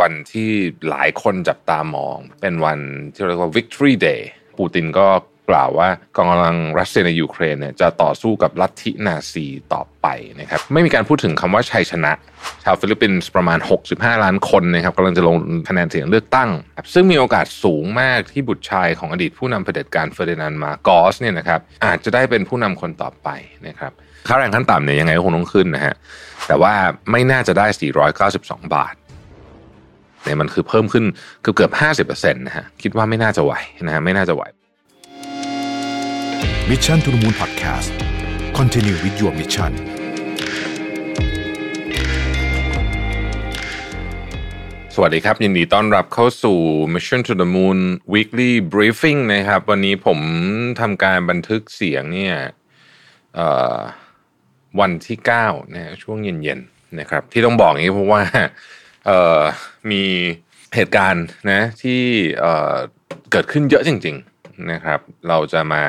วันที่หลายคนจับตามอง เป็นวันที่เรียกว่า Victory Day ปูตินก็กล่าวว่ากองกำลังรัสเซียในยูเครนเนี่ยจะต่อสู้กับลัทธินาซีต่อไปนะครับไม่มีการพูดถึงคำว่าชัยชนะ ชาวฟิลิปปินส์ประมาณ 65 ล้านคนนะครับกำลังจะลงคะแนนเสียงเลือกตั้ง ซึ่งมีโอกาสสูงมากที่บุตรชายของอดีตผู้นำเผด็จการเฟอร์ดินานด์มาร์กอสเนี่ยนะครับอาจจะได้เป็นผู้นำคนต่อไปนะครับค่าแรงขั้นต่ำเนี่ยยังไงก็คงต้องขึ้นนะฮะแต่ว่าไม่น่าจะได้ 492 บาท เนี่ยมันคือเพิ่มขึ้นเกือบเกือบ50%นะฮะคิดว่าไม่น่าจะไหวนะฮะไม่น่าจะไหวมิชชั่นทุ the Moon Podcast Continue with your mission สวัสดีครับ ยินดีต้อนรับเข้าสู่ Mission to the Moon Weekly Briefing นะครับ วันนี้ผมทำการบันทึกเสียงเนี่ยวันที่9นะช่วงเย็นๆนะครับ ที่ต้องบอกอย่างนี้เพราะว่า มีเหตุการณ์นะที่เกิดขึ้นเยอะจริงๆนะครับ เราจะมา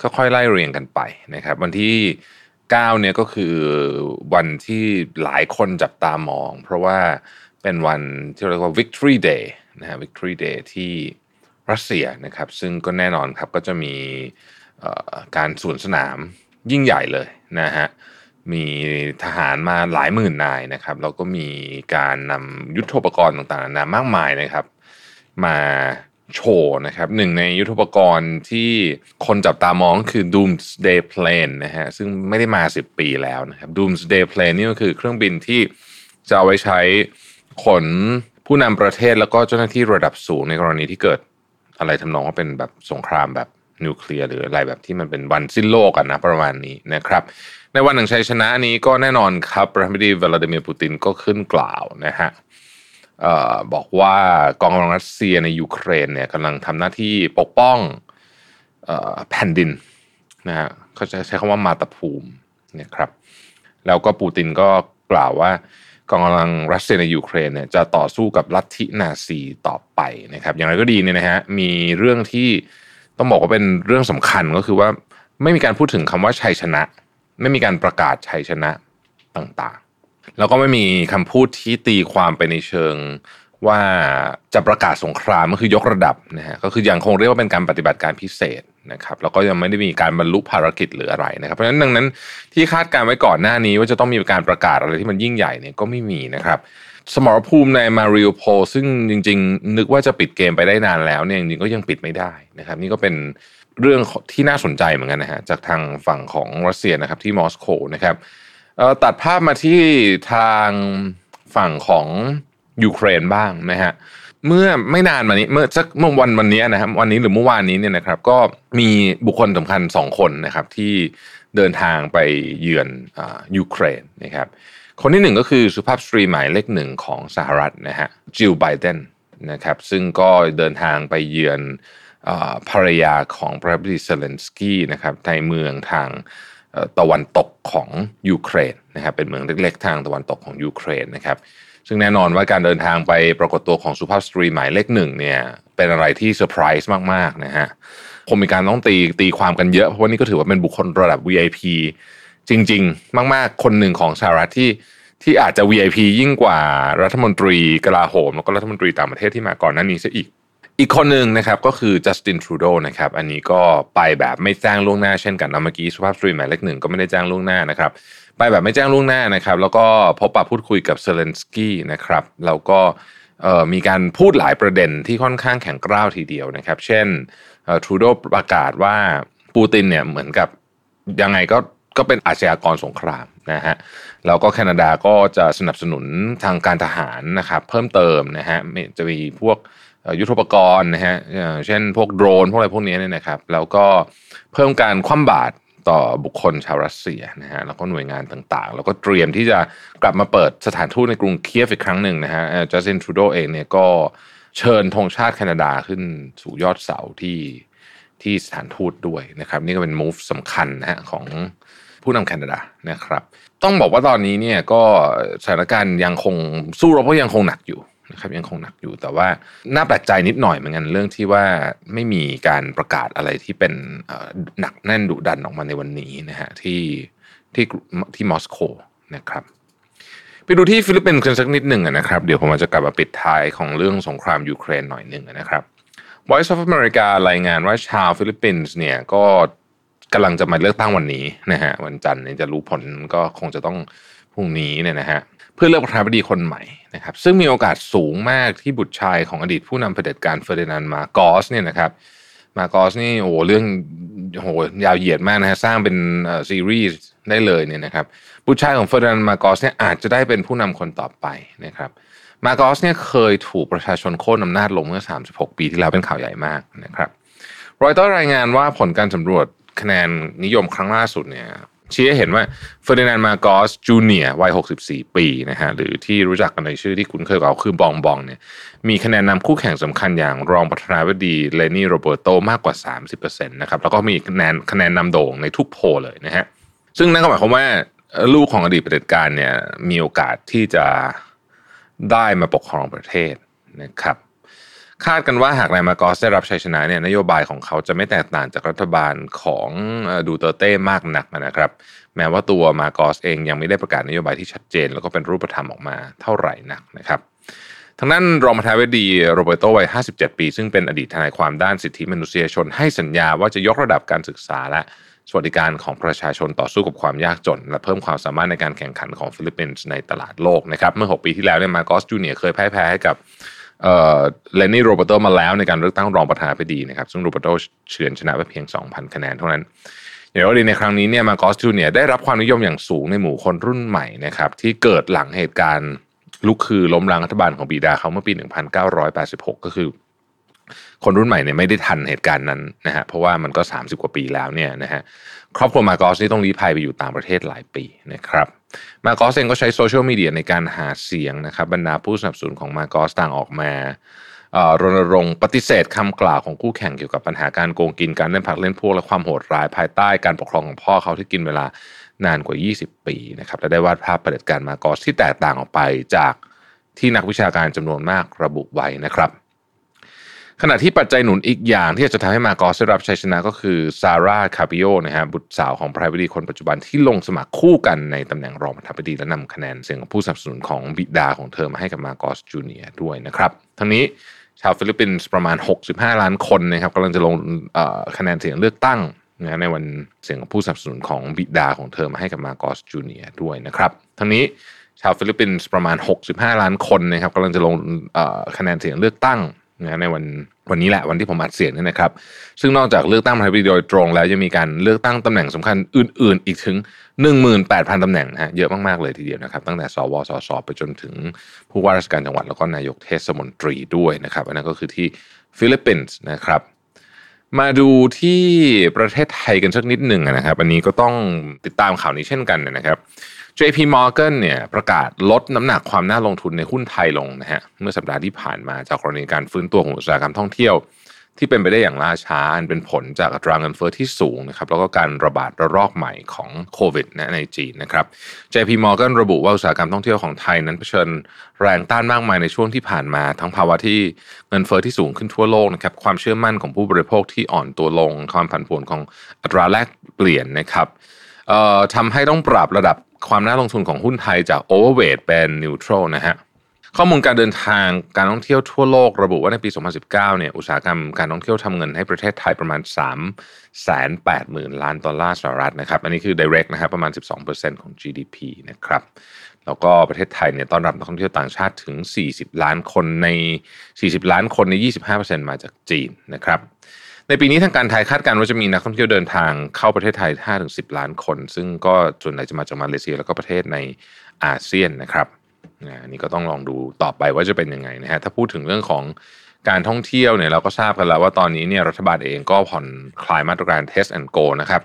ค่อยๆไล่เรียงกันไปนะครับ วันที่9เนี่ยก็คือวันที่หลายคนจับตามอง เพราะว่าเป็นวันที่เรียกว่า Victory Day นะฮะ Victory Day ที่รัสเซียนะครับ ซึ่งก็แน่นอนครับก็จะมีการสวนสนามยิ่งใหญ่เลยนะฮะ มีทหารมาหลายหมื่นนายนะครับ แล้วก็มีการนำยุทธปกรณ์ต่างๆนามากมายนะครับ มาโชว์นะครับหนึ่งในยุทธปกรณ์ที่คนจับตามองคือ Doomsday Plane นะฮะซึ่งไม่ได้มา 10 ปีแล้วนะครับ Doomsday Plane นี่ก็คือเครื่องบินที่จะเอาไว้ใช้ขนผู้นำประเทศแล้วก็เจ้าหน้าที่ระดับสูงในกรณีที่เกิดอะไรทำนองว่าเป็นแบบสงครามแบบ นิวเคลียร์หรืออะไรแบบที่มันเป็นวันสิ้นโลกกันนะประมาณนี้นะครับในวันแห่งชัยชนะนี้ก็แน่นอนครับประธานาธิบดีวลาดิเมียร์ปูตินก็ขึ้นกล่าวนะฮะบอกว่ากองกำลังรัสเซียในยูเครนเนี่ยกำลังทำหน้าที่ปกป้องแผ่นดินนะฮะเขาจะใช้คำว่ามาตุภูมินะครับแล้วก็ปูตินก็กล่าวว่ากองกำลังรัสเซียในยูเครนเนี่ยจะต่อสู้กับลัทธินาซีต่อไปนะครับ อย่างไรก็ดีเนี่ยนะฮะมีเรื่องที่ ต้องบอกว่าเป็นเรื่องสำคัญก็คือว่าไม่มีการพูดถึงคำว่าชัยชนะ ไม่มีการประกาศชัยชนะต่างๆ แล้วก็ไม่มีคำพูดที่ตีความไปในเชิงว่าจะประกาศสงครามก็คือยกระดับนะฮะก็คือยังคงเรียกว่าเป็นการปฏิบัติการพิเศษนะครับแล้วก็ยังไม่ได้มีการบรรลุภารกิจหรืออะไรนะครับ เพราะฉะนั้นดังนั้นที่คาดการไว้ก่อนหน้านี้ว่าจะต้องมีการประกาศอะไรที่มันยิ่งใหญ่เนี่ยก็ไม่มีนะครับ สมรภูมิในมาริโอโพซึ่งจริง ๆ นึกว่าจะปิดเกมไปได้นานแล้วเนี่ยจริงๆก็ยังปิดไม่ได้นะครับ นี่ก็เป็นเรื่องที่น่าสนใจเหมือนกันนะฮะจากทางฝั่งของรัสเซียนะครับที่มอสโกนะครับตัดภาพมาที่ทางฝั่งของยูเครนบ้างนะฮะเมื่อไม่นานมานี้เมื่อสักเมื่อวันวันนี้นะครับวันนี้หรือเมื่อวานนี้เนี่ยนะครับ ก็มีบุคคลสำคัญสองคนนะครับที่เดินทางไปเยือนยูเครนนะครับ คนที่หนึ่งก็คือสุภาพสตรีหมายเลขหนึ่งของสหรัฐนะฮะจิลไบเดนนะครับซึ่งก็เดินทางไปเยือนภรรยาของประธานาธิบดีเซเลนสกี้นะครับในเมืองทางตะวันตกของยูเครนนะครับเป็นเมืองเล็กๆทางตะวันตกของยูเครนนะครับซึ่งแน่นอนว่าการเดินทางไปปรากฏตัวของสุภาพสตรีหมายเลขหนึ่งเนี่ยเป็นอะไรที่เซอร์ไพรส์มากๆนะฮะคงมีการต้องตีตีความกันเยอะเพราะว่านี่ก็ถือว่าเป็นบุคคลระดับ VIP จริง ๆ มาก ๆ คนหนึ่งของสหรัฐที่ที่อาจจะ VIP ยิ่งกว่ารัฐมนตรีกลาโหม แล้วก็รัฐมนตรีต่างประเทศที่มาก่อนหน้านี้ซะอีก อีกคนหนึ่งนะครับก็คือจัสตินทรูโดนะครับ อันนี้ก็ไปแบบไม่แจ้งล่วงหน้าเช่นกันเมื่อกี้สุภาพสตรีหมายเลขหนึ่งก็ไม่ได้แจ้งล่วงหน้านะครับ ไปแบบไม่แจ้งล่วงหน้านะครับ แล้วก็พบปะพูดคุยกับเซเลนสกี้นะครับแล้วก็มีการพูดหลายประเด็นที่ค่อนข้างแข็งกร้าวทีเดียวนะครับ เช่นทรูโดประกาศว่าปูตินเนี่ยเหมือนกับยังไงก็ ก็เป็นอาชญากรสงครามนะฮะแล้วก็แคนาดาก็จะสนับสนุนทางการทหารนะครับเพิ่มเติมนะฮะจะมีพวกยุทธปกรณ์นะฮะเช่นพวกโดรนพวกอะไรพวกนี้เนี่ยนะครับ แล้วก็เพิ่มการคว่ำบาตรต่อบุคคลชาวรัสเซียนะฮะแล้วก็หน่วยงานต่างๆ แล้วก็เตรียมที่จะกลับมาเปิดสถานทูตในกรุงเคียฟอีกครั้งหนึ่งนะฮะจัสตินทรูโดเองเนี่ยก็เชิญธงชาติแคนาดาขึ้นสู่ยอดเสาที่ที่สถานทูตด้วยนะครับ นี่ก็เป็นมูฟสำคัญนะฮะของ ผู้นำแคนาดานะครับ ต้องบอกว่าตอนนี้เนี่ยก็สถานการณ์ยังคงสู้รบก็ยังคงหนักอยู่นะครับยังคงหนักอยู่แต่ว่าน่าแปลกใจนิดหน่อยเหมือนกันเรื่องที่ว่าไม่มีการประกาศอะไรที่เป็นหนักแน่นดุดันออกมาในวันนี้นะฮะที่ที่ที่มอสโกนะครับไปไปดูที่ฟิลิปปินส์กันสักนิดหนึ่งนะครับเดี๋ยวผมจะกลับมาปิดท้ายของเรื่องสงครามยูเครนหน่อยหนึ่งนะครับ Voice of America รายงานว่าชาวฟิลิปปินส์เนี่ยก็ กำลังจะมาเลือกตั้งวันนี้นะฮะวันจันทร์จะรู้ผลก็คงจะต้องพรุ่งนี้เนี่ยนะฮะเพื่อเลือกประธานาธิบดีคนใหม่นะครับ ซึ่งมีโอกาสสูงมากที่บุตรชายของอดีตผู้นำเผด็จการเฟอร์ดินานด์มาร์กอสเนี่ยนะครับมาร์กอสนี่โอ้เรื่องโหยยาวเหยียดมากนะฮะสร้างเป็นซีรีส์ได้เลยเนี่ยนะครับบุตรชายของเฟอร์ดินานด์มาร์กอสเนี่ยอาจจะได้เป็นผู้นำคนต่อไปนะครับมาร์กอสเนี่ยเคยถูกประชาชนโค่นอำนาจลงเมื่อ 36 ปีที่แล้วเป็นข่าวใหญ่มากนะครับรอยเตอร์รายงานว่าผลการสำรวจ คะแนนนิยมครั้งล่าสุดเนี่ยชี้ให้เห็นว่าเฟอร์ดินานด์มาร์กอสจูเนียร์วัย 64 ปีนะฮะหรือที่รู้จักกันในชื่อที่คุ้นเคยกับเขาคือบองบองเนี่ยมีคะแนนนำคู่แข่งสำคัญอย่างรองประธานาธิบดีเลนี่โรเบิร์โตมากกว่า 30%นะครับแล้วก็มีคะแนนคะแนนนำโด่งในทุกโพลเลยนะฮะซึ่งนั่นก็หมายความว่าลูกของอดีตเผด็จการเนี่ยมีโอกาสที่จะได้มาปกครองประเทศนะครับ คาดกันว่าหากนายมาโกสได้รับชัยชนะเนี่ยนโยบายของเขาจะไม่แตกต่างจากรัฐบาลของดูเตอร์เต้มากนักนะครับ แม้ว่าตัวมาโกสเองยังไม่ได้ประกาศนโยบายที่ชัดเจน แล้วก็เป็นรูปธรรมออกมาเท่าไหร่นักนะครับทางนั้นรองประธานาธิบดีโรเบรโดวัย 57 ปี ซึ่งเป็นอดีตทนายความด้านสิทธิมนุษยชน ให้สัญญาว่าจะยกระดับการศึกษาและสวัสดิการของประชาชนต่อสู้กับความยากจน และเพิ่มความสามารถในการแข่งขันของฟิลิปปินส์ในตลาดโลกนะครับเมื่อ 6 ปีที่แล้วเนี่ยมาโกสจูเนียเคยพ่ายแพ้ให้กับ เลนี่โรเบรโดมาแล้วในการเลือกตั้งรองประธานาธิบดีนะครับ ซึ่งโรเบรโดเฉือนชนะไปเพียง 2,000 คะแนนเท่านั้นอย่างไรในครั้งนี้เนี่ยมาโกสจูเนียได้รับความนิยมอย่างสูงในหมู่คนรุ่นใหม่นะครับที่เกิดหลังเหตุการณ์ลุกคือล้มล้างรัฐบาลของบีดาเขาเมื่อปี 1986 ก็คือ คนรุ่นใหม่เนี่ยไม่ได้ทันเหตุการณ์นั้นนะฮะเพราะว่ามันก็ 30 กว่าปีแล้วเนี่ยนะฮะครอบครัวมาโกสนี่ต้องลี้ภัยไปอยู่ต่างประเทศหลายปีนะครับมาโกสเองก็ใช้โซเชียลมีเดียในการหาเสียงนะครับบรรดาผู้สนับสนุนของมาโกสต่างออกมารณรงค์ปฏิเสธคำกล่าวของคู่แข่งเกี่ยวกับปัญหาการโกงกินการเล่นผักเล่นพวกและความโหดร้ายภายใต้การปกครองของพ่อเขาที่กินเวลานานกว่า 20 ปีนะครับและได้วาดภาพประเด็จการมาโกสที่แตกต่างออกไปจากที่นักวิชาการจำนวนมากระบุไว้นะครับ ขณะที่ปัจจัยหนุนอีกอย่างที่จะทำให้มาโกสได้รับชัยชนะก็คือซาร่าคาร์ปิโอนะฮะบุตรสาวของประธานาธิบดีคนปัจจุบันที่ลงสมัครคู่กันในตำแหน่งรองประธานาธิบดีและนำคะแนนเสียงของผู้สนับสนุนของบิดาของเธอมาให้กับมาโกสจูเนียด้วยนะครับทั้งนี้ชาวฟิลิปปินส์ประมาณ 65 ล้านคนนะครับกำลังจะลงคะแนนเสียงเลือกตั้งนะในวันเสียงของผู้สนับสนุนของบิดาของเธอมาให้กับมาโกสจูเนียด้วยนะครับทั้งนี้ชาวฟิลิปปินส์ประมาณ 65 ล้านคนนะครับกำลังจะลงคะแนนเสียงเลือกตั้ง นะในวันวันนี้แหละวันที่ผมอัดเสียงนี่นะครับ ซึ่งนอกจากเลือกตั้งประธานาธิบดีโดยตรงแล้วยังมีการเลือกตั้งตำแหน่งสำคัญอื่น ๆ อีกถึง 18,000ตำแหน่งฮะเยอะมาก ๆ เลยทีเดียวนะครับ ตั้งแต่สวสสไปจนถึงผู้ว่าราชการจังหวัดแล้วก็นายกเทศมนตรีด้วยนะครับอันนั้นก็คือที่ฟิลิปปินส์นะครับมาดูที่ประเทศไทยกันสักนิดหนึ่งนะครับ อันนี้ก็ต้องติดตามข่าวนี้เช่นกันนะครับ JP Morgan เนี่ยประกาศลดน้ำหนักความน่าลงทุนในหุ้นไทยลงนะฮะเมื่อสัปดาห์ที่ผ่านมาจากกรณีการฟื้นตัวของอุตสาหกรรมท่องเที่ยว ที่เป็นไปได้อย่างล่าช้าอันเป็นผลจากอัตราเงินเฟ้อที่สูงนะครับแล้วก็การระบาดระลอกใหม่ของโควิดนะในจีนนะครับ JP Morgan ระบุว่าอุตสาหกรรมท่องเที่ยวของไทยนั้นเผชิญแรงต้านมากมายในช่วงที่ผ่านมา ทั้งภาวะที่เงินเฟ้อที่สูงขึ้นทั่วโลกนะครับความเชื่อมั่นของผู้บริโภคที่อ่อนตัวลง ความผันผวนของอัตราแลกเปลี่ยนนะครับทำให้ต้องปรับระดับ ความน่าลงทุนของหุ้นไทยจาก overweight เป็น neutral นะฮะข้อมูลการเดินทางการท่องเที่ยวทั่วโลกระบุว่าในปี 2019 เนี่ยอุตสาหกรรมการท่องเที่ยวทำเงินให้ประเทศไทยประมาณ 3 8 0 0 0 0ล้านดอลลาร์สหรัฐนะครับอันนี้คือ direct นะครับประมาณ 12%ของ GDP นะครับแล้วก็ประเทศไทยเนี่ยต้อนรับนักท่องเที่ยวต่างชาติถึง 40 ล้านคนใน 40 ล้านคนใน 25%มาจากจีนนะครับ ในปีนี้ทางการไทยคาดการณ์ว่าจะมีนักท่องเที่ยวเดินทางเข้าประเทศไทย 5-10 ล้านคน ซึ่งก็ส่วนใหญ่จะมาจากมาเลเซียแล้วก็ประเทศในอาเซียนนะครับนี่ก็ต้องลองดูต่อไปว่าจะเป็นยังไงนะฮะถ้าพูดถึงเรื่องของการท่องเที่ยวเนี่ยเราก็ทราบกันแล้วว่าตอนนี้เนี่ยรัฐบาลเองก็ผ่อนคลายมาตรการ test and go นะครับ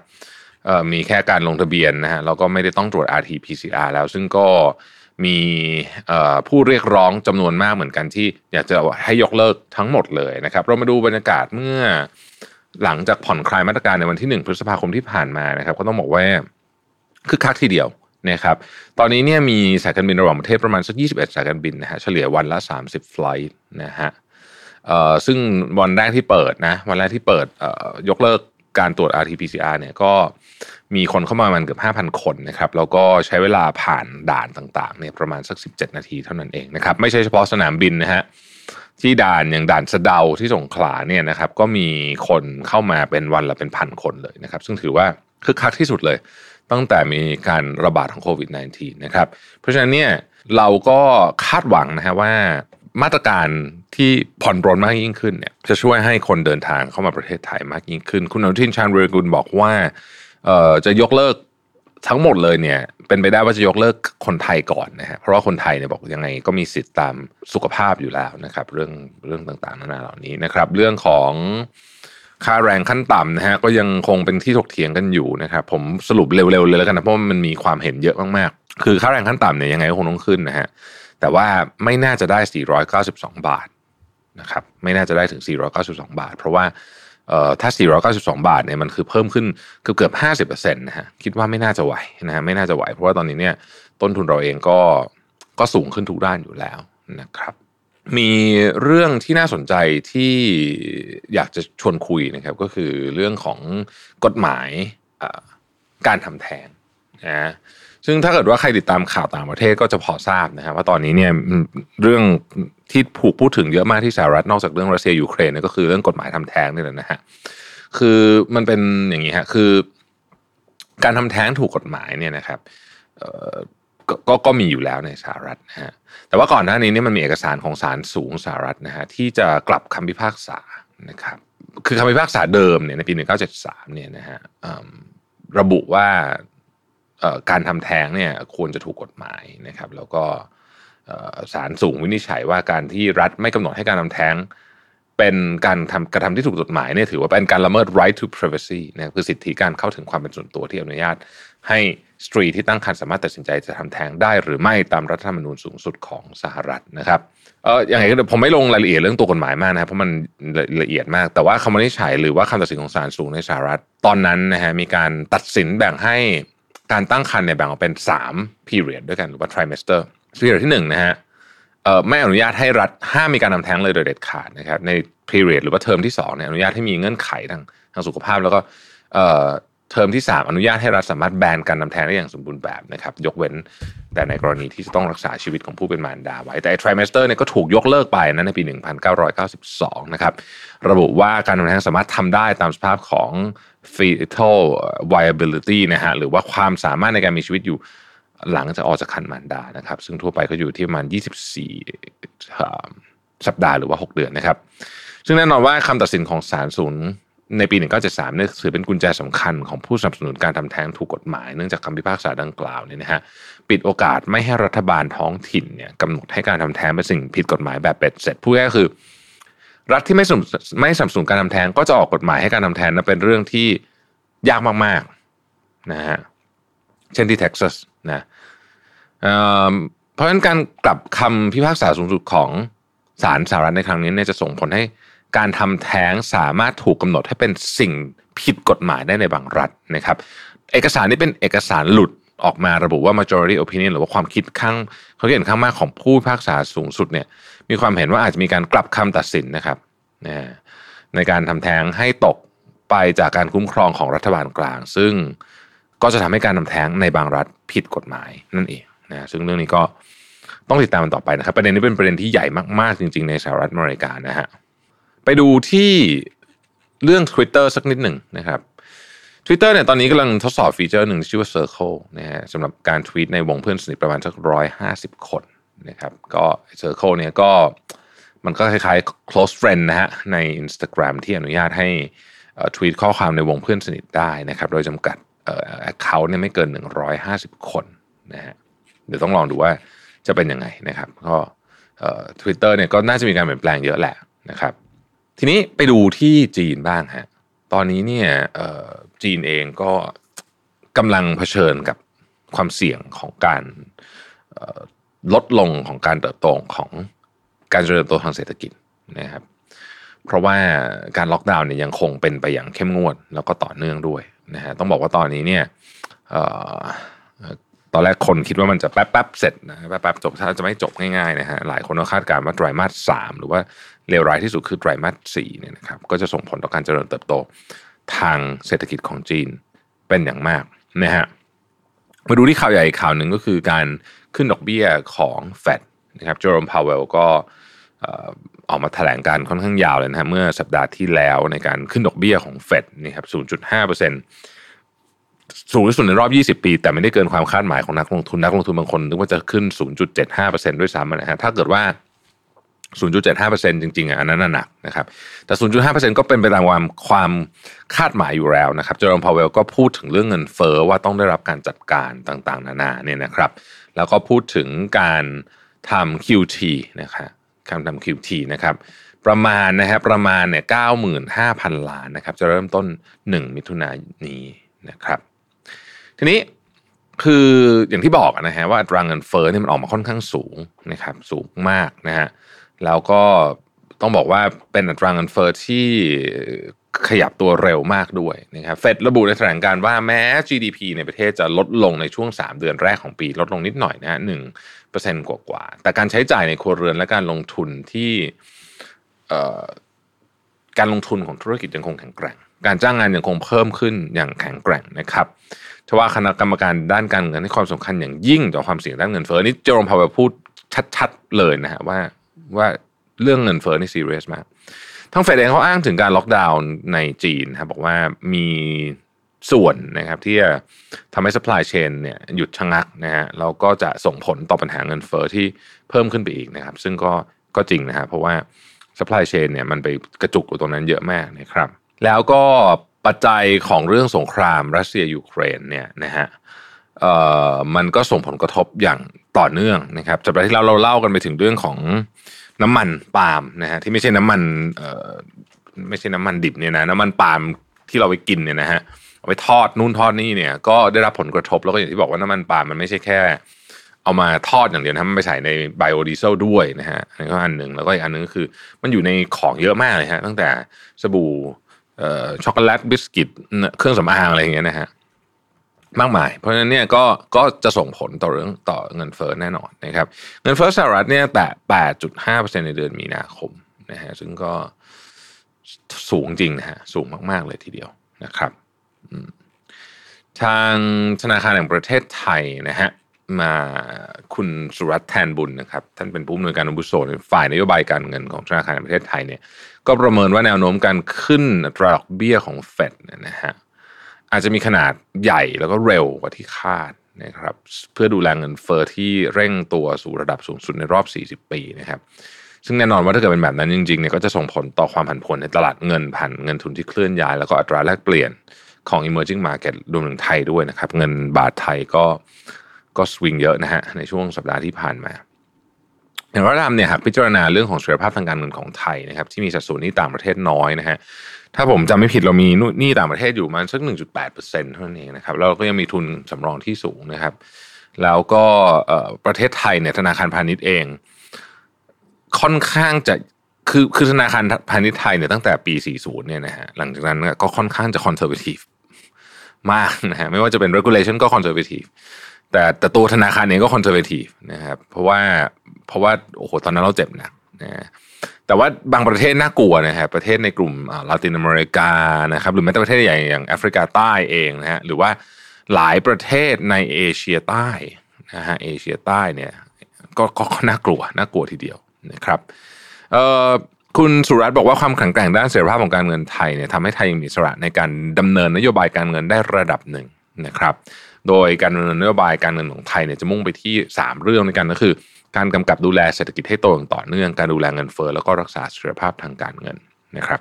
มีแค่การลงทะเบียนนะฮะแล้วก็ไม่ได้ต้องตรวจ RT-PCR แล้วซึ่งก็มีผู้เรียกร้องจำนวนมากเหมือนกันที่อยากจะให้ยกเลิกทั้งหมดเลยนะครับ เรามาดูบรรยากาศเมื่อ หลังจากผ่อนคลายมาตรการในวันที่ 1 พฤษภาคมที่ผ่านมานะครับก็ต้องบอกว่าคือคักทีเดียวนะครับตอนนี้เนี่ยมีสายการบินระหว่างประเทศประมาณสัก 21 สายการบินนะฮะเฉลี่ยวันละ 30 ไฟล์นะฮะซึ่งวันแรกที่เปิดนะวันแรกที่เปิดยกเลิกการตรวจ RT-PCR เนี่ยก็มีคนเข้ามามันเกือบ 5,000 คนนะครับแล้วก็ใช้เวลาผ่านด่านต่างๆเนี่ยประมาณสัก 17 นาทีเท่านั้นเองนะครับไม่ใช่เฉพาะสนามบินนะฮะ ที่ด่านอย่างด่านสะเดาที่สงขลาเนี่ยนะครับ ก็มีคนเข้ามาเป็นวันละเป็นพันคนเลยนะครับ ซึ่งถือว่าคึกคักที่สุดเลย ตั้งแต่มีการระบาดของโควิด -19 นะครับ เพราะฉะนั้นเนี่ยเราก็คาดหวังนะฮะว่ามาตรการที่ผ่อนปรนมากยิ่งขึ้นเนี่ยจะช่วยให้คนเดินทางเข้ามาประเทศไทยมากยิ่งขึ้น คุณอนุทินชาญวิรกุลบอกว่าจะยกเลิก ทั้งหมดเลยเนี่ยเป็นไปได้ว่าจะยกเลิกคนไทยก่อนนะฮะเพราะว่าคนไทยเนี่ยบอกยังไงก็มีสิทธิ์ตามสุขภาพอยู่แล้วนะครับ เรื่องเรื่องต่างๆนานาเหล่านี้นะครับ เรื่องของค่าแรงขั้นต่ำนะฮะก็ยังคงเป็นที่ถกเถียงกันอยู่นะครับ ผมสรุปเร็วๆเลยแล้วกันนะเพราะมันมีความเห็นเยอะมากๆ คือค่าแรงขั้นต่ำเนี่ยยังไงก็คงต้องขึ้นนะฮะแต่ว่าไม่น่าจะได้ 492 บาทนะครับ ไม่น่าจะได้ถึง 492 บาท เพราะว่า ถ้า 492 บาทเนี่ยมันคือเพิ่มขึ้นเกือบเกือบ 50%นะฮะคิดว่าไม่น่าจะไหวนะฮะไม่น่าจะไหว เพราะว่าตอนนี้เนี่ยต้นทุนเราเองก็ก็สูงขึ้นทุกด้านอยู่แล้วนะครับ มีเรื่องที่น่าสนใจที่อยากจะชวนคุยนะครับก็คือเรื่องของกฎหมายการทำแท้งนะ ซึ่งถ้าเกิดว่าใครติดตามข่าวต่างประเทศก็จะพอทราบนะครับว่าตอนนี้เนี่ยเรื่องที่ผูกพูดถึงเยอะมากที่สหรัฐนอกจากเรื่องรัสเซียยูเครนเนี่ยก็คือเรื่องกฎหมายทำแท้งนี่แหละนะฮะคือมันเป็นอย่างนี้ฮะคือ การทำแท้งถูกกฎหมายเนี่ยนะครับก็ก็มีอยู่แล้วในสหรัฐนะฮะแต่ว่าก่อนหน้านี้เนี่ยมันมีเอกสารของศาลสูงสหรัฐนะฮะที่จะกลับคำพิพากษานะครับคือคำพิพากษาเดิมเนี่ยในปี 1973เนี่ยนะฮะระบุว่า การทำแท้งเนี่ยควรจะถูกกฎหมายนะครับ แล้วก็ศาลสูงวินิจฉัยว่าการที่รัฐไม่กำหนดให้การทำแท้ง เป็นการทำกระทำที่ถูกกฎหมายเนี่ยถือว่าเป็นการละเมิด right to privacy นะคือสิทธิการเข้าถึงความเป็นส่วนตัวที่อนุญาต ให้สตรีที่ตั้งครรภ์สามารถตัดสินใจจะทำแท้งได้หรือไม่ตามรัฐธรรมนูญสูงสุดของสหรัฐนะครับเอออย่างไรก็ผมไม่ลงรายละเอียดเรื่องตัวกฎหมายมากนะครับเพราะมันละเอียดมาก แต่ว่าคำวินิจฉัยหรือว่าคำตัดสินของศาลสูงในสหรัฐตอนนั้นนะฮะมีการตัดสินแบ่งให้ การตั้งครรภ์เนี่ยแบ่งออกเป็น3 period ด้วยกันหรือว่า trimester period ที่1นะฮะไม่อนุญาตให้รัฐห้ามมีการทำแท้งเลยโดยเด็ดขาดนะครับใน period หรือว่าเทอมที่2เนี่ยอนุญาตให้มีเงื่อนไขทางทางสุขภาพแล้วก็ เทอมที่ 3 อนุญาตให้รัฐสามารถแบนการทำแท้งได้อย่างสมบูรณ์แบบนะครับ ยกเว้นแต่ในกรณีที่จะต้องรักษาชีวิตของผู้เป็นมารดาไว้ แต่ trimester เนี่ยก็ถูกยกเลิกไปนะในปี 1992 นะครับ ระบุว่าการทำแท้งสามารถทำได้ตามสภาพของ fetal viability นะฮะหรือว่าความสามารถในการมีชีวิตอยู่หลังจากออกจากคันมารดานะครับ ซึ่งทั่วไปก็อยู่ที่ประมาณ 24 สัปดาห์หรือว่า 6 เดือนนะครับ ซึ่งแน่นอนว่าคำตัดสินของศาลสูง ในปี 1973เนี่ยถือเป็นกุญแจสำคัญของผู้สนับสนุนการทำแท้งถูกกฎหมายเนื่องจากคำพิพากษาดังกล่าวเนี่ยนะฮะปิดโอกาสไม่ให้รัฐบาลท้องถิ่นเนี่ยกำหนดให้การทำแท้งเป็นสิ่งผิดกฎหมายแบบเป็ดเสร็จผู้แก็คือ รัฐที่ไม่สไม่สนับสนุนการทำแท้งก็จะออกกฎหมายให้การทำแท้งนั้นเป็นเรื่องที่ยากมากๆนะฮะเช่นที่เท็กซัสนะเพราะฉะนั้นการกลับคำพิพากษาสูงสุดของศาลสหรัฐในครั้งนี้เนี่ยจะส่งผลให้ การทำแท้งสามารถถูกกำหนดให้เป็นสิ่งผิดกฎหมายได้ในบางรัฐนะครับ เอกสารนี้เป็นเอกสารหลุดออกมาระบุว่า majority opinion หรือว่าความคิดข้างเขาเห็นข้างมากของผู้พิพากษาสูงสุดเนี่ยมีความเห็นว่าอาจจะมีการกลับคำตัดสินนะครับในการทำแท้งให้ตกไปจากการคุ้มครองของรัฐบาลกลาง ซึ่งก็จะทำให้การทำแท้งในบางรัฐผิดกฎหมายนั่นเองนะซึ่งเรื่องนี้ก็ต้องติดตามมันต่อไปนะครับ ประเด็นนี้เป็นประเด็นที่ใหญ่มาก ๆ จริง ๆ ในสหรัฐอเมริกานะฮะ ไปดูที่เรื่อง Twitter สักนิดหนึ่งนะครับ Twitter เนี่ยตอนนี้กำลังทดสอบฟีเจอร์หนึ่งชื่อว่า Circle นะฮะสำหรับการทวีตในวงเพื่อนสนิทประมาณสักร้อยห้าสิบคนนะครับก็ Circle เนี่ยก็มันก็คล้ายๆ close friend นะฮะใน Instagram ที่อนุญาตให้ทวีตข้อความในวงเพื่อนสนิทได้นะครับ โดยจำกัดเอ่อ account เนี่ยไม่เกิน 150 คนนะฮะเดี๋ยวต้องลองดูว่าจะเป็นยังไงนะครับ ก็ทวิตเตอร์เนี่ยก็น่าจะมีการเปลี่ยนแปลงเยอะแหละนะครับ ทีนี้ไปดูที่จีนบ้างฮะตอนนี้เนี่ยจีนเองก็กำลังเผชิญกับความเสี่ยงของการลดลงของการเติบโตของการเจริญโตทางเศรษฐกิจนะครับ เพราะว่าการล็อกดาวน์เนี่ยยังคงเป็นไปอย่างเข้มงวด แล้วก็ต่อเนื่องด้วยนะฮะต้องบอกว่าตอนนี้เนี่ยตอนแรกคนคิดว่ามันจะแป๊บๆเสร็จนะแป๊บๆจบถ้าจะไม่จบง่ายๆนะฮะหลายคนก็คาดการณ์ว่าไตรมาสสามหรือว่า เลวร้ายที่สุดคือไตรมาสสี่เนี่ยนะครับก็จะส่งผลต่อการเจริญเติบโตทางเศรษฐกิจของจีนเป็นอย่างมากนะฮะมาดูที่ข่าวใหญ่ข่าวหนึ่งก็คือการขึ้นดอกเบี้ยของเฟดนะครับเจอร์มพาวเวลก็ออกมาแถลงการค่อนข้างยาวเลยนะฮะเมื่อสัปดาห์ที่แล้วในการขึ้นดอกเบี้ยของเฟดนี่ครับ0.5%สูงที่สุดในรอบ 20 ปี แต่ไม่ได้เกินความคาดหมายของนักลงทุนนักลงทุนบางคนนึกว่าจะขึ้น 0.75%ด้วยซ้ำนะฮะถ้าเกิดว่า 0.75%จริงๆอะอันนั้นหนักนะครับแต่ 0.5%ก็เป็นไปตามความความคาดหมายอยู่แล้วนะครับเจอร์มพาวเวลก็พูดถึงเรื่องเงินเฟอ้อว่าต้องได้รับการจัดการต่างๆ นานาเนี่ยนะครับ แล้วก็พูดถึงการทำ QT นะครับการทำ QT นะครับประมาณนะครับประมาณเนี่ย95,000ล้านนะครับ จะเริ่มต้น1มิถุนายนนี้นะครับ ทีนี้คืออย่างที่บอกนะฮะว่าอัตราเงินเฟ้อเนี่ยมันออกมาค่อนข้างสูงนะครับ สูงมากนะฮะ แล้วก็ต้องบอกว่าเป็นอัตราเงินเฟ้อที่ขยับตัวเร็วมากด้วยนะครับเฟดระบุในแถลงการว่าแม้ GDP ในประเทศจะลดลงในช่วง 3 เดือนแรกของปีลดลงนิดหน่อยนะฮะหนึ่งเปอร์เซ็นต์กว่าๆแต่การใช้จ่ายในครัวเรือนและการลงทุนที่การลงทุนของธุรกิจยังคงแข็งแกร่ง การจ้างงานยังคงเพิ่มขึ้นอย่างแข็งแกร่งนะครับทว่าคณะกรรมการด้านการเงินให้ความสำคัญอย่างยิ่งต่อความเสี่ยงด้านเงินเฟ้อนี่เจอโรมพาวเวลพูดชัด ๆ เลยนะฮะว่า ว่าเรื่องเงินเฟ้อนี่ซีเรียสมากทั้งเฟดเองเขาอ้างถึงการล็อกดาวน์ในจีนครับบอกว่ามีส่วนนะครับที่จะทำให้ supply chain เนี่ยหยุดชะงักนะฮะแล้วก็จะส่งผลต่อปัญหาเงินเฟ้อที่เพิ่มขึ้นไปอีกนะครับ ซึ่งก็ก็จริงนะฮะเพราะว่า supply chain เนี่ยมันไปกระจุกอยู่ตรงนั้นเยอะมากนะครับ แล้วก็ปัจจัยของเรื่องสงครามรัสเซียยูเครนเนี่ยนะฮะ มันก็ส่งผลกระทบอย่างต่อเนื่องนะครับจากที่เราเราเล่ากันไปถึงเรื่องของน้ำมันปาล์มนะฮะที่ไม่ใช่น้ำมันไม่ใช่น้ำมันดิบเนี่ยนะน้ำมันปาล์มที่เราไปกินเนี่ยนะฮะเอาไปทอดนู่นทอดนี่เนี่ย ก็ได้รับผลกระทบแล้วก็อย่างที่บอกว่าน้ำมันปาล์มมันไม่ใช่แค่ เอามาทอดอย่างเดียวนะมันไปใส่ในไบโอดีเซลด้วยนะฮะอันนี้ก็อันหนึ่งแล้วก็อีกอันนึงก็คือ มันอยู่ในของเยอะมากเลยฮะตั้งแต่สบู่ช็อกโกแลตบิสกิตเครื่องสำอางอะไรอย่างเงี้ยนะฮะ มากมาย เพราะฉะนั้นเนี่ยก็ก็จะส่งผลต่อเรื่องต่อเงินเฟ้อแน่นอนนะครับเงินเฟ้อสหรัฐเนี่ยแตะ 8.5%ในเดือนมีนาคมนะฮะซึ่งก็สูงจริงนะฮะสูงมาก ๆ เลยทีเดียวนะครับทางธนาคารแห่งประเทศไทยนะฮะมาคุณสุรัตน์แทนบุญนะครับ ท่านเป็นผู้อำนวยการอุโสในฝ่ายนโยบายการเงินของธนาคารแห่งประเทศไทยเนี่ยก็ประเมินว่าแนวโน้มการขึ้นตราดอกเบี้ยของเฟดนะฮะ อาจจะมีขนาดใหญ่แล้วก็เร็วกว่าที่คาดนะครับเพื่อดูแลเงินเฟอ้อที่เร่งตัวสู่ระดับสูงสุดในรอบ 40 ปีนะครับซึ่งแน่นอนว่าถ้าเกิดเป็นแบบนั้นจริงๆเนี่ยก็จะส่งผลต่อความผันผวนในตลาดเงินผ่านเงินทุนที่เคลื่อนย้าย แล้วก็อัตราแลกเปลี่ยนของ emerging market รวมถึงไทยด้วยนะครับ เงินบาทไทยก็ก็สวิงเยอะนะฮะในช่วงสัปดาห์ที่ผ่านมา อย่างไรก็ตามเนี่ยหากพิจารณาเรื่องของเสถียรภาพทางการเงินของไทยนะครับที่มีสัดส่วนนี้ต่างประเทศน้อยนะฮะถ้าผมจำไม่ผิดเรามีนี่ต่างประเทศอยู่มันสัก 1.8เปอร์เซ็นต์เท่านั้นเองนะครับเราก็ยังมีทุนสำรองที่สูงนะครับ แล้วก็ประเทศไทยเนี่ยธนาคารพาณิชย์เอง ค่อนข้างจะคือคือธนาคารพาณิชย์ไทยเนี่ยตั้งแต่ปี 40 เนี่ยนะฮะหลังจากนั้นก็ค่อนข้างจะ conservative มากนะฮะไม่ว่าจะเป็น regulation ก็ค แต่แต่ตัวธนาคารเองก็ conservative นะครับเพราะว่าเพราะว่าโอ้โหตอนนั้นเราเจ็บหนักนะแต่ว่าบางประเทศน่ากลัวนะครับประเทศในกลุ่มลาตินอเมริกานะครับหรือแม้แต่ประเทศใหญ่อย่างแอฟริกาใต้เองนะฮะหรือว่าหลายประเทศในเอเชียใต้นะฮะเอเชียใต้เนี่ยก็ก็น่ากลัวน่ากลัวทีเดียวนะครับเอ่อคุณสุรัตน์บอกว่าความแข็งแกร่งด้านเสรีภาพของการเงินไทยเนี่ยทำให้ไทยมีอิสระในการดำเนินนโยบายการเงินได้ระดับหนึ่งนะครับ โดยการดำเนินนโยบายการเงินของไทยเนี่ยจะมุ่งไปที่ 3 เรื่องในกันก็คือ การกำกับดูแลเศรษฐกิจให้โตอย่างต่อเนื่องการดูแลเงินเฟ้อแล้วก็รักษาเสถียรภาพทางการเงินนะครับ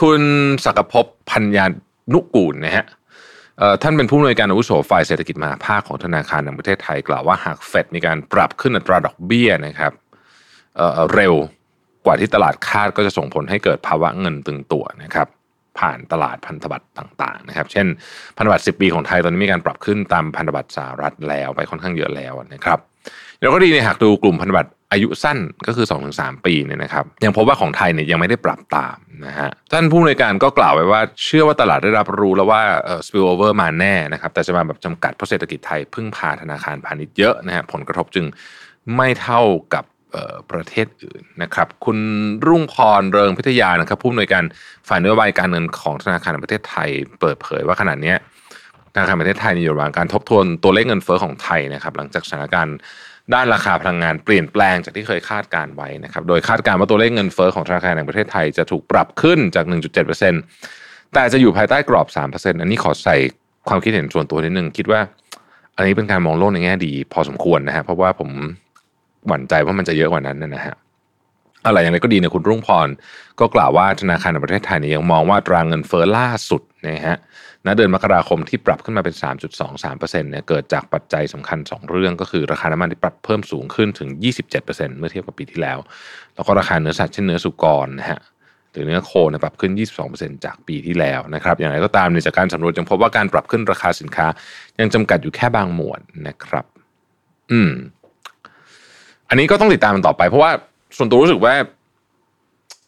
คุณศักภพพัญญานุกูลนะฮะท่านเป็นผู้อำนวยการอาวุโสฝ่ายเศรษฐกิจมหาภาคของธนาคารแห่งประเทศไทยกล่าวว่าหากเฟดมีการปรับขึ้นอัตราดอกเบี้ยนะครับเเร็วกว่าที่ตลาดคาดก็จะส่งผลให้เกิดภาวะเงินตึงตัวนะครับ ผ่านตลาดพันธบัตรต่างๆนะครับ เช่น พันธบัตร10 ปีของไทยตอนนี้มีการปรับขึ้นตามพันธบัตรสหรัฐแล้วไปค่อนข้างเยอะแล้วนะครับแล้วก็ดีเนี่ยหากดูกลุ่มพันธบัตรอายุสั้นก็คือ 2-3 ปีเนี่ยนะครับยังพบว่าของไทยเนี่ยยังไม่ได้ปรับตามนะฮะท่านผู้อำนวยการก็กล่าวไว้ว่าเชื่อว่าตลาดได้รับรู้แล้วว่าเอ่อ spill over มาแน่นะครับแต่จะมาแบบจำกัดเพราะเศรษฐกิจไทยพึ่งพาธนาคารพาณิชย์เยอะนะฮะผลกระทบจึงไม่เท่ากับ ประเทศอื่นนะครับ คุณรุ่งพรเริงพิทยานะครับผู้อำนวยการฝ่ายนโยบายการเงินของธนาคารแห่งประเทศไทย เปิดเผยว่าขณะนี้ธนาคารประเทศไทยอยู่ระหว่างการทบทวนตัวเลขเงินเฟ้อของไทยนะครับ หลังจากสถานการณ์ด้านราคาพลังงานเปลี่ยนแปลงจากที่เคยคาดการไว้นะครับ โดยคาดการว่าตัวเลขเงินเฟ้อของธนาคารแห่งประเทศไทยจะถูกปรับขึ้นจาก 1.7%แต่จะอยู่ภายใต้กรอบ 3%อันนี้ขอใส่ความคิดเห็นส่วนตัวนิดนึงคิดว่า อันนี้เป็นการมองโลกในแง่ดี พอสมควรนะฮะเพราะว่าผม หวั่นใจว่ามันจะเยอะกว่านั้นนะฮะอะไรอย่างไรก็ดีเนี่ยคุณรุ่งพร ก็กล่าวว่าธนาคารแห่งประเทศไทยเนี่ยยังมองว่าตรางเงินเฟ้อล่าสุดนะฮะณเดือนมกราคมที่ปรับขึ้นมาเป็น 3.23%เนี่ยเกิดจากปัจจัยสำคัญ 2 เรื่องก็คือราคาน้ำมันที่ปรับเพิ่มสูงขึ้นถึง 27%เมื่อเทียบกับปีที่แล้ว แล้วก็ราคาเนื้อสัตว์เช่นเนื้อสุกรนะฮะหรือเนื้อโคนี่ยปรับขึ้น 22%จากปีที่แล้วนะครับ อย่างไรก็ตามในจากการสำรวจยังพบว่าการปรับขึ้นราคาสินค้า ยังจำกัดอยู่แค่บางหมวดนะครับ อืม อันนี้ก็ต้องติดตามมันต่อไป เพราะว่าส่วนตัวรู้สึกว่า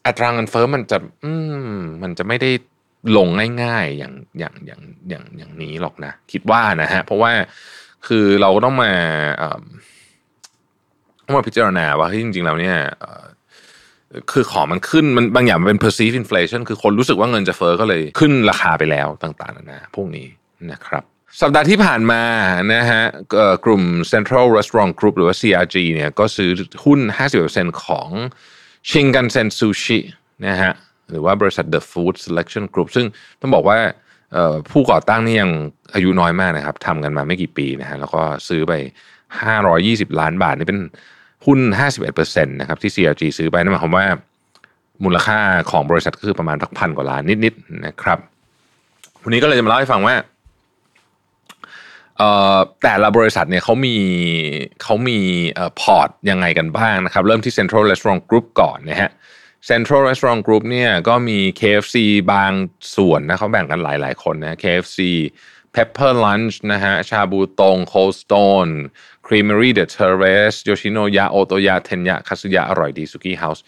อัตราเงินเฟ้อมันจะ อืม มันจะไม่ได้ลงง่ายๆอย่างอย่างอย่างอย่างอย่างนี้หรอกนะ คิดว่านะฮะ เพราะว่าคือเราก็ต้องมาต้องมาพิจารณาว่าจริงๆแล้วเนี่ยคือของมันขึ้นมันบางอย่างมันเป็น perceived inflation คือคนรู้สึกว่าเงินจะเฟอ้อก็เลยขึ้นราคาไปแล้วต่างๆนะพวกนี้นะครับ สัปดาห์ที่ผ่านมานะฮะกลุ่ม Central Restaurant Group หรือว่า CRG เนี่ยก็ซื้อหุ้น 50%ของ Shinkansen Sushi นะฮะหรือว่าบริษัท The Food Selection Group ซึ่งต้องบอกว่าผู้ก่อตั้งนี่ยังอายุน้อยมากนะครับทำกันมาไม่กี่ปีนะฮะแล้วก็ซื้อไป 520 ล้านบาท นี่เป็นหุ้น 51%นะครับที่ CLG ซื้อไปนั่นหมายความว่ามูลค่าของบริษัทก็คือประมาณทักพันกว่าล้านนิดๆนะครับวันนี้ก็เลยจะมาเล่าให้ฟังว่า แต่ละบริษัทเนี่ยเขามีเขามีพอร์ตยังไงกันบ้างนะครับ เริ่มที่ Central Restaurant Group ก่อนนะฮะ Central Restaurant Group เนี่ยก็มี KFC บางส่วนนะเขาแบ่งกันหลายๆคนนะ KFC Pepper Lunch นะฮะชาบูตง Cold Stone Creamery The Terrace โยชิโนยาโอโตยาเทนยะคาสุยะอร่อยดีสุกี้เฮาส์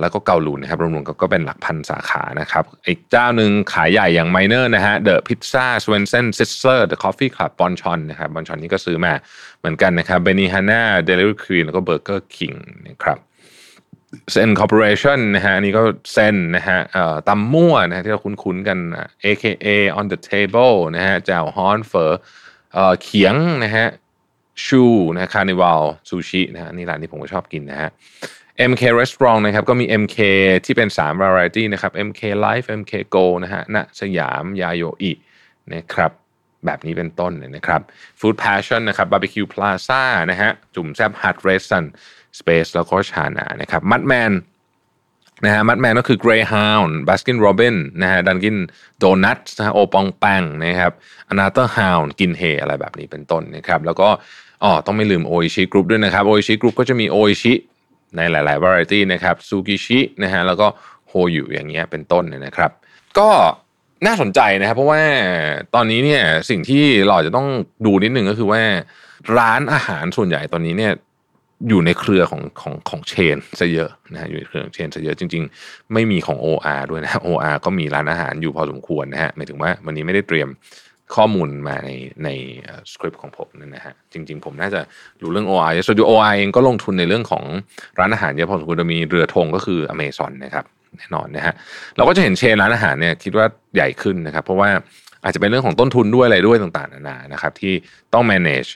แล้วก็เกาลูนนะครับรวมๆก็เป็นหลักพันสาขานะครับ อีกเจ้าหนึ่งขายใหญ่อย่าง Minor นะฮะ The Pizza Swensen's Sizzler The Coffee Club Bonchon นะครับ Bonchon นี่ก็ซื้อมาเหมือนกันนะครับ Benihana Dairy Queen แล้วก็ Burger King นะครับ Zen Corporation นะฮะนี่ก็เซนนะฮะเอ่อตำมั่วนะฮะที่เราคุ้นๆกัน AKA on the table นะฮะแจ่วฮอนเฟอร์เอ่อเขียงนะฮะชูนะคาร์นิวัลซูชินะฮะนี่ร้านที่ผมก็ชอบกินนะฮะ MK Restaurant นะครับก็มี MK ที่เป็น3 variety นะครับ MK Life MK Go นะฮะณสยามยาโยอินะครับแบบนี้เป็นต้นนะครับ Food Passion นะครับ Barbecue Plaza นะฮะจุ่มแซบ Hut Restaurant Space แล้วก็ชานานะครับ Mudman นะฮะ Mudman ก็คือ Greyhound Baskin Robbins นะฮะ Dunkin' Donuts นะฮะ Au Bon Pain นะครับ Another Hound กินเฮอะไรแบบนี้เป็นต้นนะครับ แล้วก็อ๋อต้องไม่ลืมโออิชิกรุ๊ปด้วยนะครับโออิชิกรุ๊ปก็จะมีโออิชิ ในหลายๆ variety นะครับซูกิชินะฮะแล้วก็โฮยุอย่างเงี้ยเป็นต้นนะครับ ก็น่าสนใจนะครับ เพราะว่าตอนนี้เนี่ยสิ่งที่เราจะต้องดูนิดนึงก็คือว่าร้านอาหารส่วนใหญ่ตอนนี้เนี่ยอยู่ในเครือของของของเชนซะเยอะนะฮะอยู่ในเครือของเชนซะเยอะจริง ๆ ไม่มีของ OR ด้วยนะ OR ก็มีร้านอาหารอยู่พอสมควรนะฮะหมายถึงว่าวันนี้ไม่ได้เตรียม ข้อมูลมาในในสคริปต์ของผมนั่นนะฮะจริง ๆ ผมน่าจะรู้เรื่อง OR เยอะส่วน OR เองก็ลงทุนในเรื่องของร้านอาหารเยอะพอสมควรมีเรือธงก็คืออเมซอนนะครับแน่นอนนะฮะเราก็จะเห็นเชนร้านอาหารเนี่ยคิดว่าใหญ่ขึ้นนะครับ เพราะว่าอาจจะเป็นเรื่องของต้นทุนด้วยอะไรด้วยต่างๆนานานะครับ ที่ต้อง manage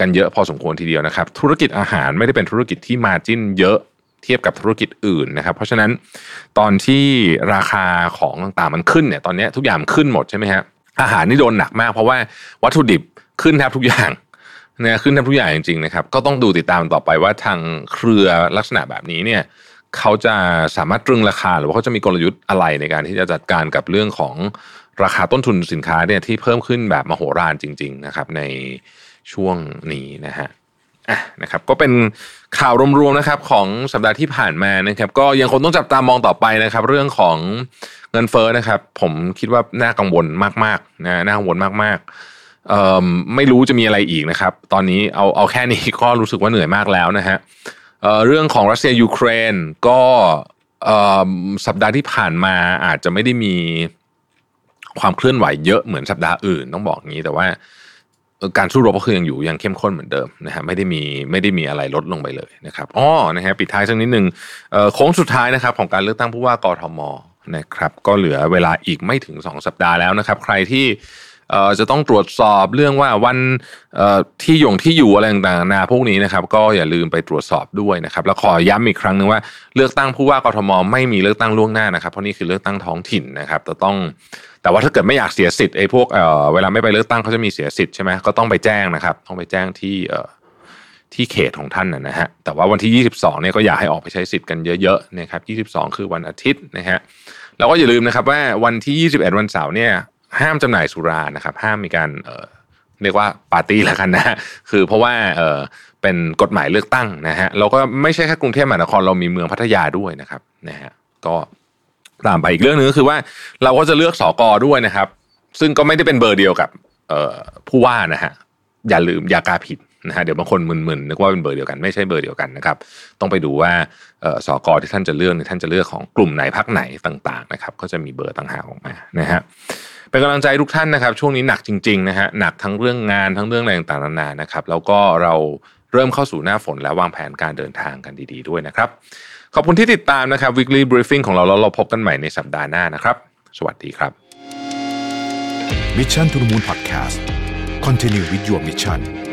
กันเยอะพอสมควรทีเดียวนะครับ ธุรกิจอาหารไม่ได้เป็นธุรกิจที่มาจิ้นเยอะเทียบกับธุรกิจอื่นนะครับ เพราะฉะนั้นตอนที่ราคาของต่างๆมันขึ้นเนี่ยตอนนี้ทุกอย่างขึ้นหมดใช่ไหมฮะ อาหารนี่โดนหนักมาก เพราะว่าวัตถุดิบขึ้นแทบทุกอย่างนะขึ้นแทบทุกอย่างจริงๆนะครับ ก็ต้องดูติดตามต่อไปว่าทางเครือลักษณะแบบนี้เนี่ยเขาจะสามารถตรึงราคาหรือว่าเขาจะมีกลยุทธ์อะไรในการที่จะจัดการกับเรื่องของราคาต้นทุนสินค้าเนี่ยที่เพิ่มขึ้นแบบมโหฬารจริง ๆ นะครับ ในช่วงนี้นะฮะอะนะครับก็เป็นข่าวรวมๆนะครับของสัปดาห์ที่ผ่านมานะครับ ก็ยังคงต้องจับตามองต่อไปนะครับ เรื่องของ เงินเฟ้อนะครับ ผมคิดว่าน่ากังวลมากๆนะน่ากังวลมากๆไม่รู้จะมีอะไรอีกนะครับ ตอนนี้เอาเอาแค่นี้ก็รู้สึกว่าเหนื่อยมากแล้วนะฮะเเรื่องของรัสเซียยูเครนก็สัปดาห์ที่ผ่านมาอาจจะไม่ได้มีความเคลื่อนไหวเยอะเหมือนสัปดาห์อื่นต้องบอกงี้แต่ว่าการสู้รบก็คือยังอยู่ยังเข้มข้นเหมือนเดิมนะฮะไม่ได้มีไม่ได้มีอะไรลดลงไปเลยนะครับอ๋อนะฮะปิดท้ายสักนิดหนึ่งโค้งสุดท้ายนะครับของการเลือกตั้งผู้ว่ากทม นะครับก็เหลือเวลาอีกไม่ถึง 2 สัปดาห์แล้วนะครับ ใครที่จะต้องตรวจสอบเรื่องว่าวันที่ยงที่อยู่อะไรต่างๆนาพวกนี้นะครับ ก็อย่าลืมไปตรวจสอบด้วยนะครับ แล้วขอย้ำอีกครั้งนึงว่าเลือกตั้งผู้ว่ากทมไม่มีเลือกตั้งล่วงหน้านะครับ เพราะนี่คือเลือกตั้งท้องถิ่นนะครับแต่ต้อง แต่ว่าถ้าเกิดไม่อยากเสียสิทธิ์ไอ้พวกเวลาไม่ไปเลือกตั้งเขาจะมีเสียสิทธิ์ใช่ไหมก็ต้องไปแจ้งนะครับ ต้องไปแจ้งที่ ที่เขตของท่านนะฮะแต่ว่าวันที่ 22เนี่ยก็อยากให้ออกไปใช้สิทธิ์กันเยอะๆนะครับ22 คือวันอาทิตย์นะฮะแล้วก็อย่าลืมนะครับว่าวันที่ 21 วันเสาร์เนี่ยห้ามจำหน่ายสุรานะครับ ห้ามมีการเเรียกว่าปาร์ตี้แล้วกันนะคือเพราะว่าเออเป็นกฎหมายเลือกตั้งนะฮะเราก็ไม่ใช่แค่กรุงเทพมหานครเรามีเมืองพัทยาด้วยนะครับนะฮะก็ตามไปอีกเรื่องหนึ่งก็คือว่าเราก็จะเลือกสอกอด้วยนะครับ ซึ่งก็ไม่ได้เป็นเบอร์เดียวกับผู้ว่านะฮะอย่าลืมอย่ากาผิด นะฮะเดี๋ยวบางคนมึนๆนึกว่าเป็นเบอร์เดียวกันไม่ใช่เบอร์เดียวกันนะครับต้องไปดูว่าสอกอที่ท่านจะเลือกท่านจะเลือกของกลุ่มไหนพักไหนต่างๆนะครับก็จะมีเบอร์ต่างหากออกมานะฮะเป็นกำลังใจทุกท่านนะครับ ช่วงนี้หนักจริงๆนะฮะหนักทั้งเรื่องงานทั้งเรื่องอะไรต่างๆนานานะครับแล้วก็เราเริ่มเข้าสู่หน้าฝนแล้ววางแผนการเดินทางกันดีๆด้วยนะครับขอบคุณที่ติดตามนะครับ weekly briefing ของเราแล้วเราพบกันใหม่ในสัปดาห์หน้านะครับ สวัสดีครับ Mission to the Moon Podcast Continue with your mission